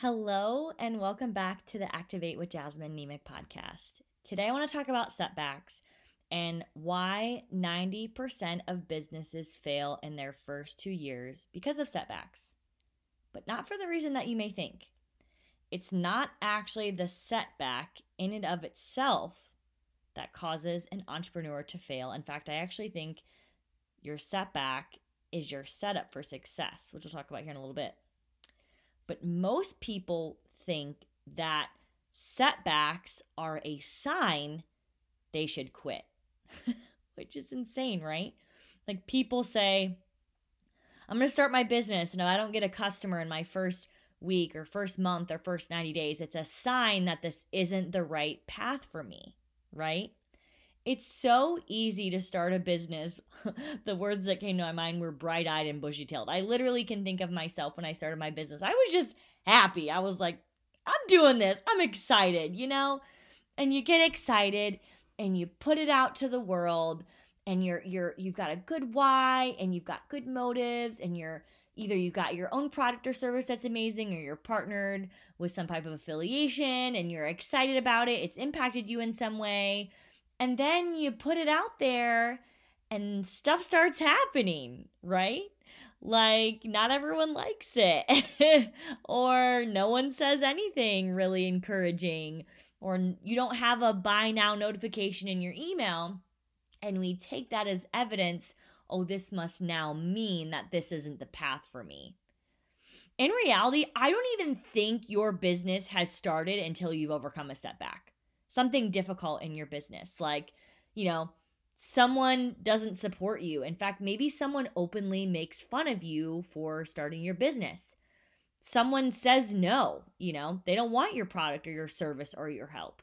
Hello, and welcome back to the Activate with Jasmine Nemec podcast. Today, I want to talk about setbacks and why 90% of businesses fail in their first two years because of setbacks, but not for the reason that you may think. It's not actually the setback in and of itself that causes an entrepreneur to fail. In fact, I actually think your setback is your setup for success, which we'll talk about here in a little bit. But most people think that setbacks are a sign they should quit, which is insane, right? Like people say, I'm going to start my business, and if I don't get a customer in my first week or first month or first 90 days, it's a sign that this isn't the right path for me, right? It's so easy to start a business. the words that came to my mind were bright eyed and bushy tailed. I literally can think of myself when I started my business. I was just happy. I was like, I'm doing this. I'm excited, you know? And you get excited and you put it out to the world and you're you're you've got a good why and you've got good motives and you're either you've got your own product or service that's amazing or you're partnered with some type of affiliation and you're excited about it. It's impacted you in some way and then you put it out there and stuff starts happening, right? Like, not everyone likes it, or no one says anything really encouraging, or you don't have a buy now notification in your email. And we take that as evidence oh, this must now mean that this isn't the path for me. In reality, I don't even think your business has started until you've overcome a setback something difficult in your business. Like, you know, someone doesn't support you. In fact, maybe someone openly makes fun of you for starting your business. Someone says no, you know, they don't want your product or your service or your help.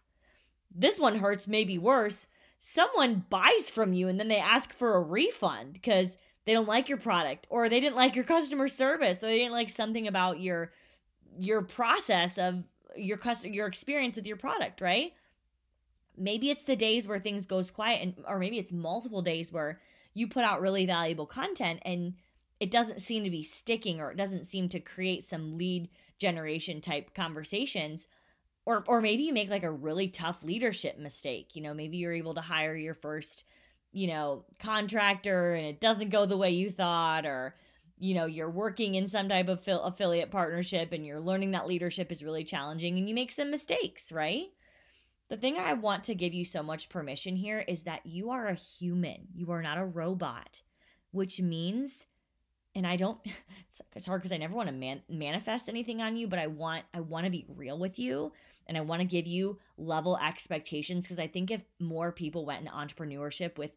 This one hurts maybe worse. Someone buys from you and then they ask for a refund because they don't like your product or they didn't like your customer service or they didn't like something about your your process of your customer your experience with your product, right? Maybe it's the days where things goes quiet and or maybe it's multiple days where you put out really valuable content and it doesn't seem to be sticking or it doesn't seem to create some lead generation type conversations. Or or maybe you make like a really tough leadership mistake you know maybe you're able to hire your first you know contractor and it doesn't go the way you thought or you know you're working in some type of affiliate partnership and you're learning that leadership is really challenging and you make some mistakes right the thing I want to give you so much permission here is that you are a human. You are not a robot, which means and I don't it's, hard cuz I never want to man, manifest anything on you, but I want I want to be real with you and I want to give you level expectations cuz I think if more people went into entrepreneurship with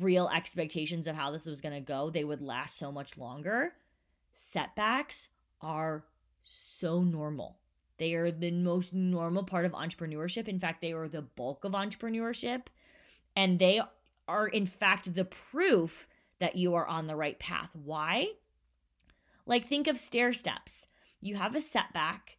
real expectations of how this was going to go, they would last so much longer. Setbacks are so normal. They are the most normal part of entrepreneurship. In fact, they are the bulk of entrepreneurship. And they are, in fact, the proof that you are on the right path. Why? Like, think of stair steps. You have a setback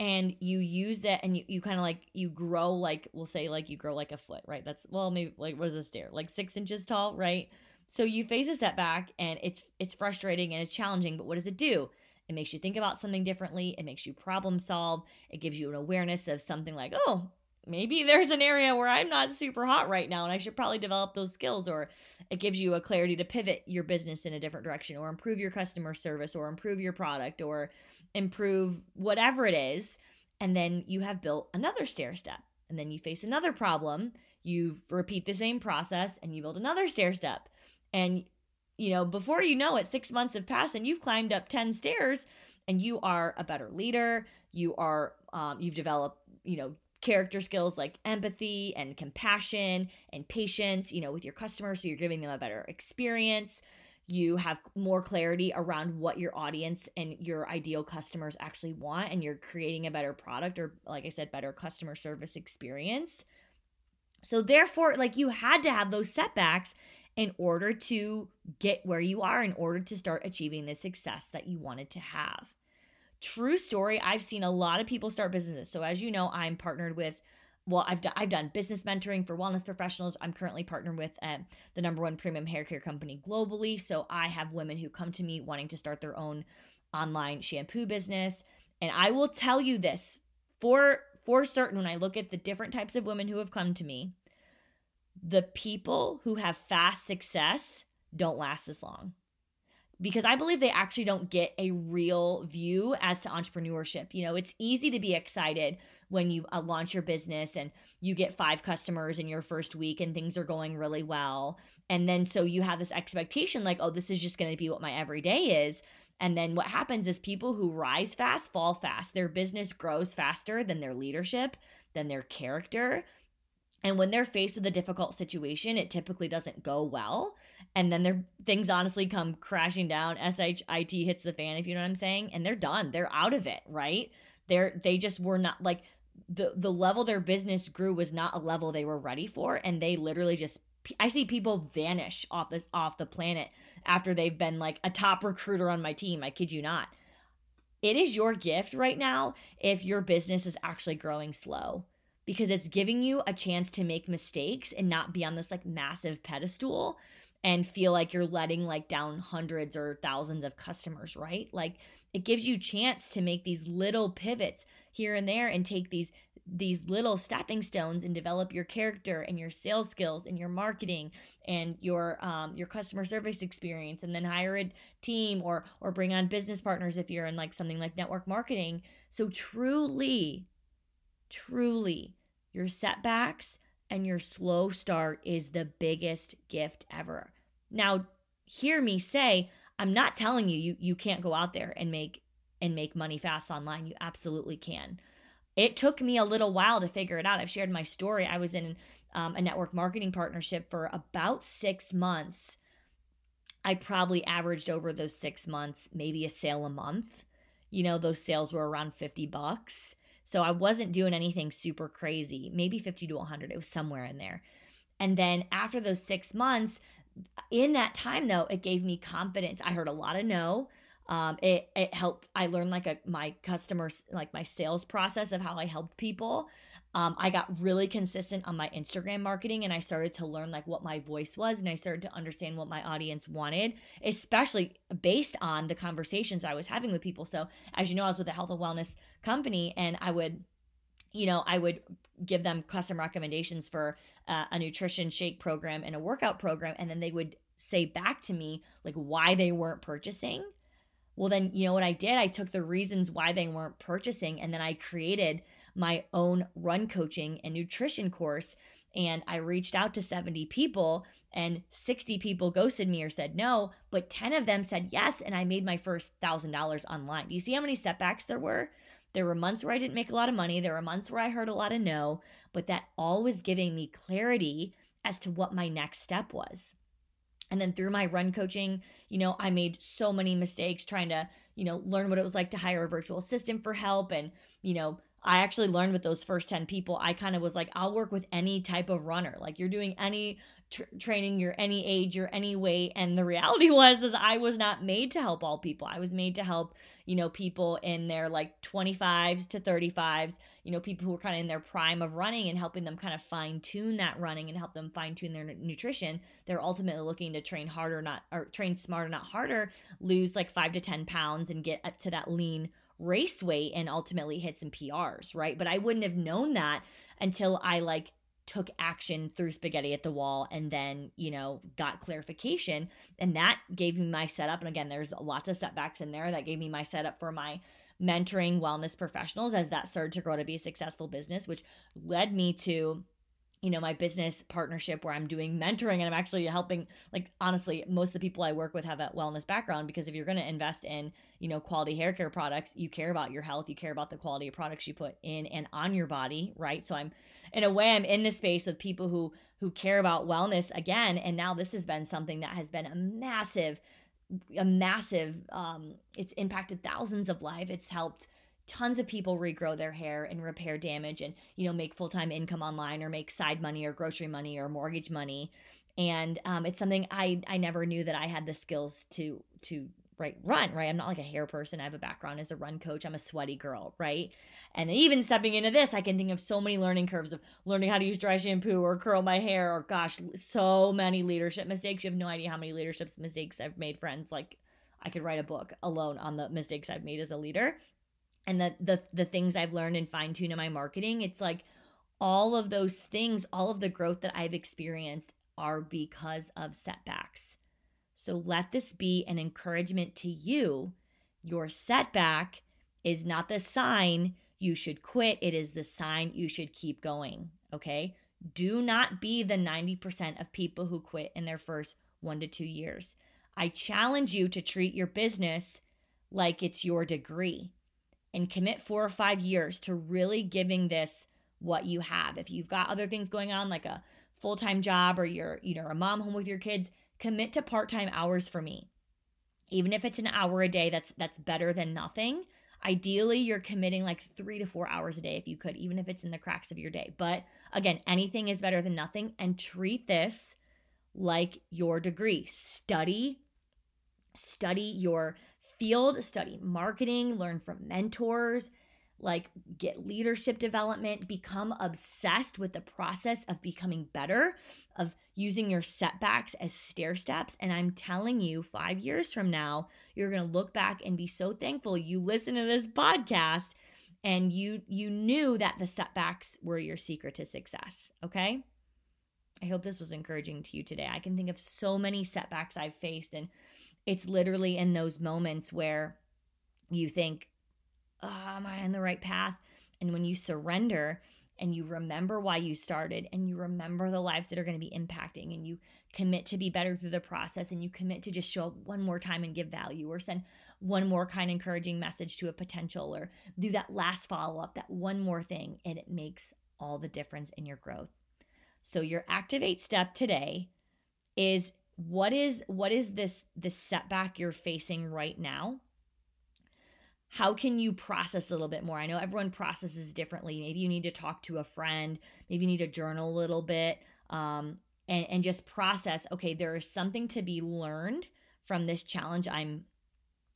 and you use it and you, you kind of like you grow like we'll say like you grow like a foot right that's well maybe like what is a stair like six inches tall right so you face a setback and it's it's frustrating and it's challenging but what does it do it makes you think about something differently. It makes you problem solve. It gives you an awareness of something like, oh, maybe there's an area where I'm not super hot right now and I should probably develop those skills. Or it gives you a clarity to pivot your business in a different direction or improve your customer service or improve your product or improve whatever it is. And then you have built another stair step. And then you face another problem. You repeat the same process and you build another stair step. And you know, before you know it, six months have passed and you've climbed up 10 stairs and you are a better leader. You are, um, you've developed, you know, character skills like empathy and compassion and patience, you know, with your customers. So you're giving them a better experience. You have more clarity around what your audience and your ideal customers actually want, and you're creating a better product or, like I said, better customer service experience. So, therefore, like you had to have those setbacks in order to get where you are, in order to start achieving the success that you wanted to have. True story, I've seen a lot of people start businesses. So, as you know, I'm partnered with well, I've done I've done business mentoring for wellness professionals. I'm currently partnered with uh, the number one premium hair care company globally. So I have women who come to me wanting to start their own online shampoo business, And I will tell you this for for certain when I look at the different types of women who have come to me, the people who have fast success don't last as long because I believe they actually don't get a real view as to entrepreneurship. You know, it's easy to be excited when you uh, launch your business and you get five customers in your first week and things are going really well. And then so you have this expectation like, oh, this is just going to be what my everyday is. And then what happens is people who rise fast fall fast. Their business grows faster than their leadership, than their character, and when they're faced with a difficult situation, it typically doesn't go well. And then their things honestly come crashing down. SHIT hits the fan, if you know what I'm saying, and they're done. They're out of it, right? They're they just were not like the the level their business grew was not a level they were ready for, and they literally just I see people vanish off this off the planet after they've been like a top recruiter on my team. I kid you not. It is your gift right now if your business is actually growing slow because it's giving you a chance to make mistakes and not be on this like massive pedestal and feel like you're letting like down hundreds or thousands of customers, right? Like it gives you chance to make these little pivots here and there and take these these little stepping stones and develop your character and your sales skills and your marketing and your um, your customer service experience and then hire a team or or bring on business partners if you're in like something like network marketing so truly truly, your setbacks and your slow start is the biggest gift ever. Now, hear me say, I'm not telling you you you can't go out there and make and make money fast online. You absolutely can. It took me a little while to figure it out. I've shared my story. I was in um, a network marketing partnership for about six months. I probably averaged over those six months, maybe a sale a month. You know, those sales were around 50 bucks. So I wasn't doing anything super crazy, maybe 50 to 100. It was somewhere in there. And then after those six months, in that time though, it gave me confidence. I heard a lot of no. Um, it it helped. I learned like a my customers like my sales process of how I helped people. Um, I got really consistent on my Instagram marketing and I started to learn like what my voice was and I started to understand what my audience wanted, especially based on the conversations I was having with people. So, as you know, I was with a health and wellness company and I would you know, I would give them custom recommendations for uh, a nutrition shake program and a workout program and then they would say back to me like why they weren't purchasing. Well, then, you know what I did? I took the reasons why they weren't purchasing and then I created my own run coaching and nutrition course. And I reached out to 70 people, and 60 people ghosted me or said no, but 10 of them said yes. And I made my first $1,000 online. Do you see how many setbacks there were? There were months where I didn't make a lot of money. There were months where I heard a lot of no, but that all was giving me clarity as to what my next step was. And then through my run coaching, you know, I made so many mistakes trying to, you know, learn what it was like to hire a virtual assistant for help and, you know, I actually learned with those first 10 people, I kind of was like, I'll work with any type of runner. Like you're doing any tr- training, you're any age, you're any weight. And the reality was, is I was not made to help all people. I was made to help, you know, people in their like 25s to 35s, you know, people who were kind of in their prime of running and helping them kind of fine tune that running and help them fine tune their n- nutrition. They're ultimately looking to train harder, not, or train smarter, not harder, lose like five to 10 pounds and get to that lean race weight and ultimately hit some PRs, right? But I wouldn't have known that until I like took action through spaghetti at the wall and then, you know, got clarification. And that gave me my setup. And again, there's lots of setbacks in there that gave me my setup for my mentoring wellness professionals as that started to grow to be a successful business, which led me to you know my business partnership where i'm doing mentoring and i'm actually helping like honestly most of the people i work with have that wellness background because if you're going to invest in you know quality hair care products you care about your health you care about the quality of products you put in and on your body right? So i'm in a way i'm in the space of people who who care about wellness again and now this has been something that has been a massive a massive um it's impacted thousands of lives. It's helped tons of people regrow their hair and repair damage and you know make full-time income online or make side money or grocery money or mortgage money. And um, it's something i i never knew that i had the skills to to right run right? I'm not like a hair person. I have a background as a run coach. I'm a sweaty girl right? And even stepping into this i can think of so many learning curves of learning how to use dry shampoo or curl my hair or gosh so many leadership mistakes. You have no idea how many leadership mistakes i've made friends. Like i could write a book alone on the mistakes i've made as a leader and the the the things I've learned and fine tune in my marketing. It's like all of those things, all of the growth that I've experienced are because of setbacks. So let this be an encouragement to you. Your setback is not the sign you should quit, it is the sign you should keep going. Okay. Do not be the 90% of people who quit in their first one to two years. I challenge you to treat your business like it's your degree and commit four or five years to really giving this what you have. If you've got other things going on, like a full time job or you're, you know, a mom home with your kids, commit to part time hours for me. Even if it's an hour a day, that's that's better than nothing. Ideally, you're committing like three to four hours a day if you could, even if it's in the cracks of your day. But again, anything is better than nothing. And treat this like your degree. Study, study your field, study marketing, learn from mentors, like get leadership development, become obsessed with the process of becoming better, of using your setbacks as stair steps. And I'm telling you, five years from now, you're going to look back and be so thankful you listened to this podcast and you you knew that the setbacks were your secret to success okay i hope this was encouraging to you today i can think of so many setbacks i've faced and it's literally in those moments where you think oh, am I on the right path? And when you surrender and you remember why you started and you remember the lives that are going to be impacting and you commit to be better through the process and you commit to just show up one more time and give value or send one more kind encouraging message to a potential or do that last follow up, that one more thing, and it makes all the difference in your growth. So your activate step today is what is what is this this setback you're facing right now how can you process a little bit more? I know everyone processes differently. Maybe you need to talk to a friend, maybe you need to journal a little bit um, and, and just process okay, there is something to be learned from this challenge I'm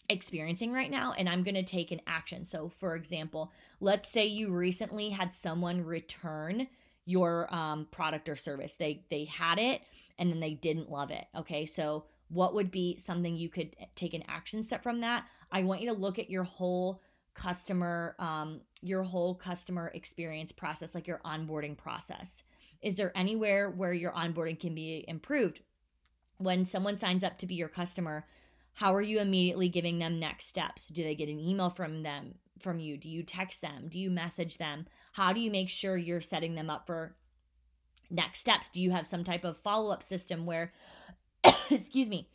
experiencing right now and I'm going to take an action. So for example, let's say you recently had someone return your um, product or service. They they had it and then they didn't love it. Okay? So what would be something you could take an action step from that i want you to look at your whole customer um, your whole customer experience process like your onboarding process is there anywhere where your onboarding can be improved when someone signs up to be your customer how are you immediately giving them next steps do they get an email from them from you do you text them do you message them how do you make sure you're setting them up for next steps do you have some type of follow-up system where excuse me,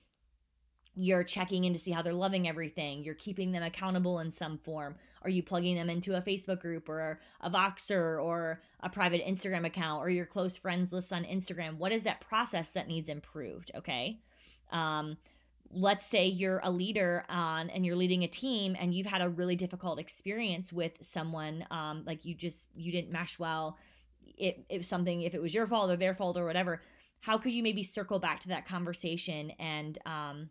you're checking in to see how they're loving everything. You're keeping them accountable in some form. Are you plugging them into a Facebook group or a Voxer or a private Instagram account or your close friends list on Instagram? What is that process that needs improved? Okay. Um, let's say you're a leader on and you're leading a team and you've had a really difficult experience with someone um, like you just you didn't mesh well it, if something if it was your fault or their fault or whatever how could you maybe circle back to that conversation and um,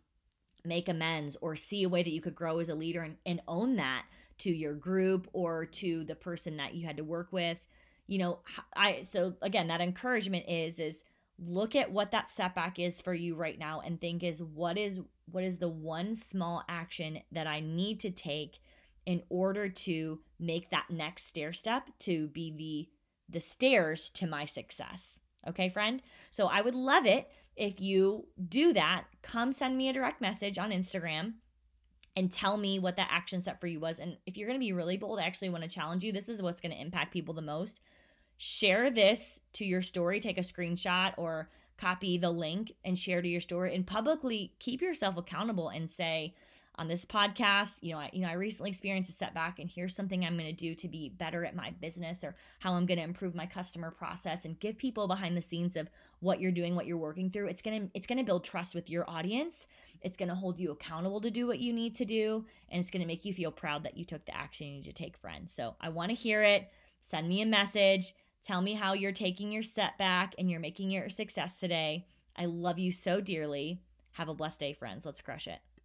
make amends or see a way that you could grow as a leader and, and own that to your group or to the person that you had to work with? You know i so again that encouragement is is look at what that setback is for you right now and think is what is what is the one small action that i need to take in order to make that next stair step to be the the stairs to my success Okay, friend? So I would love it if you do that. Come send me a direct message on Instagram and tell me what that action step for you was. And if you're going to be really bold, I actually want to challenge you. This is what's going to impact people the most. Share this to your story, take a screenshot or copy the link and share to your story and publicly keep yourself accountable and say, on this podcast you know I, you know I recently experienced a setback and here's something I'm going to do to be better at my business or how I'm going to improve my customer process and give people behind the scenes of what you're doing what you're working through. It's going to it's going to build trust with your audience. It's going to hold you accountable to do what you need to do and it's going to make you feel proud that you took the action you need to take friends so I want to hear it. Send me a message tell me how you're taking your setback and you're making your success today. I love you so dearly. Have a blessed day friends. Let's crush it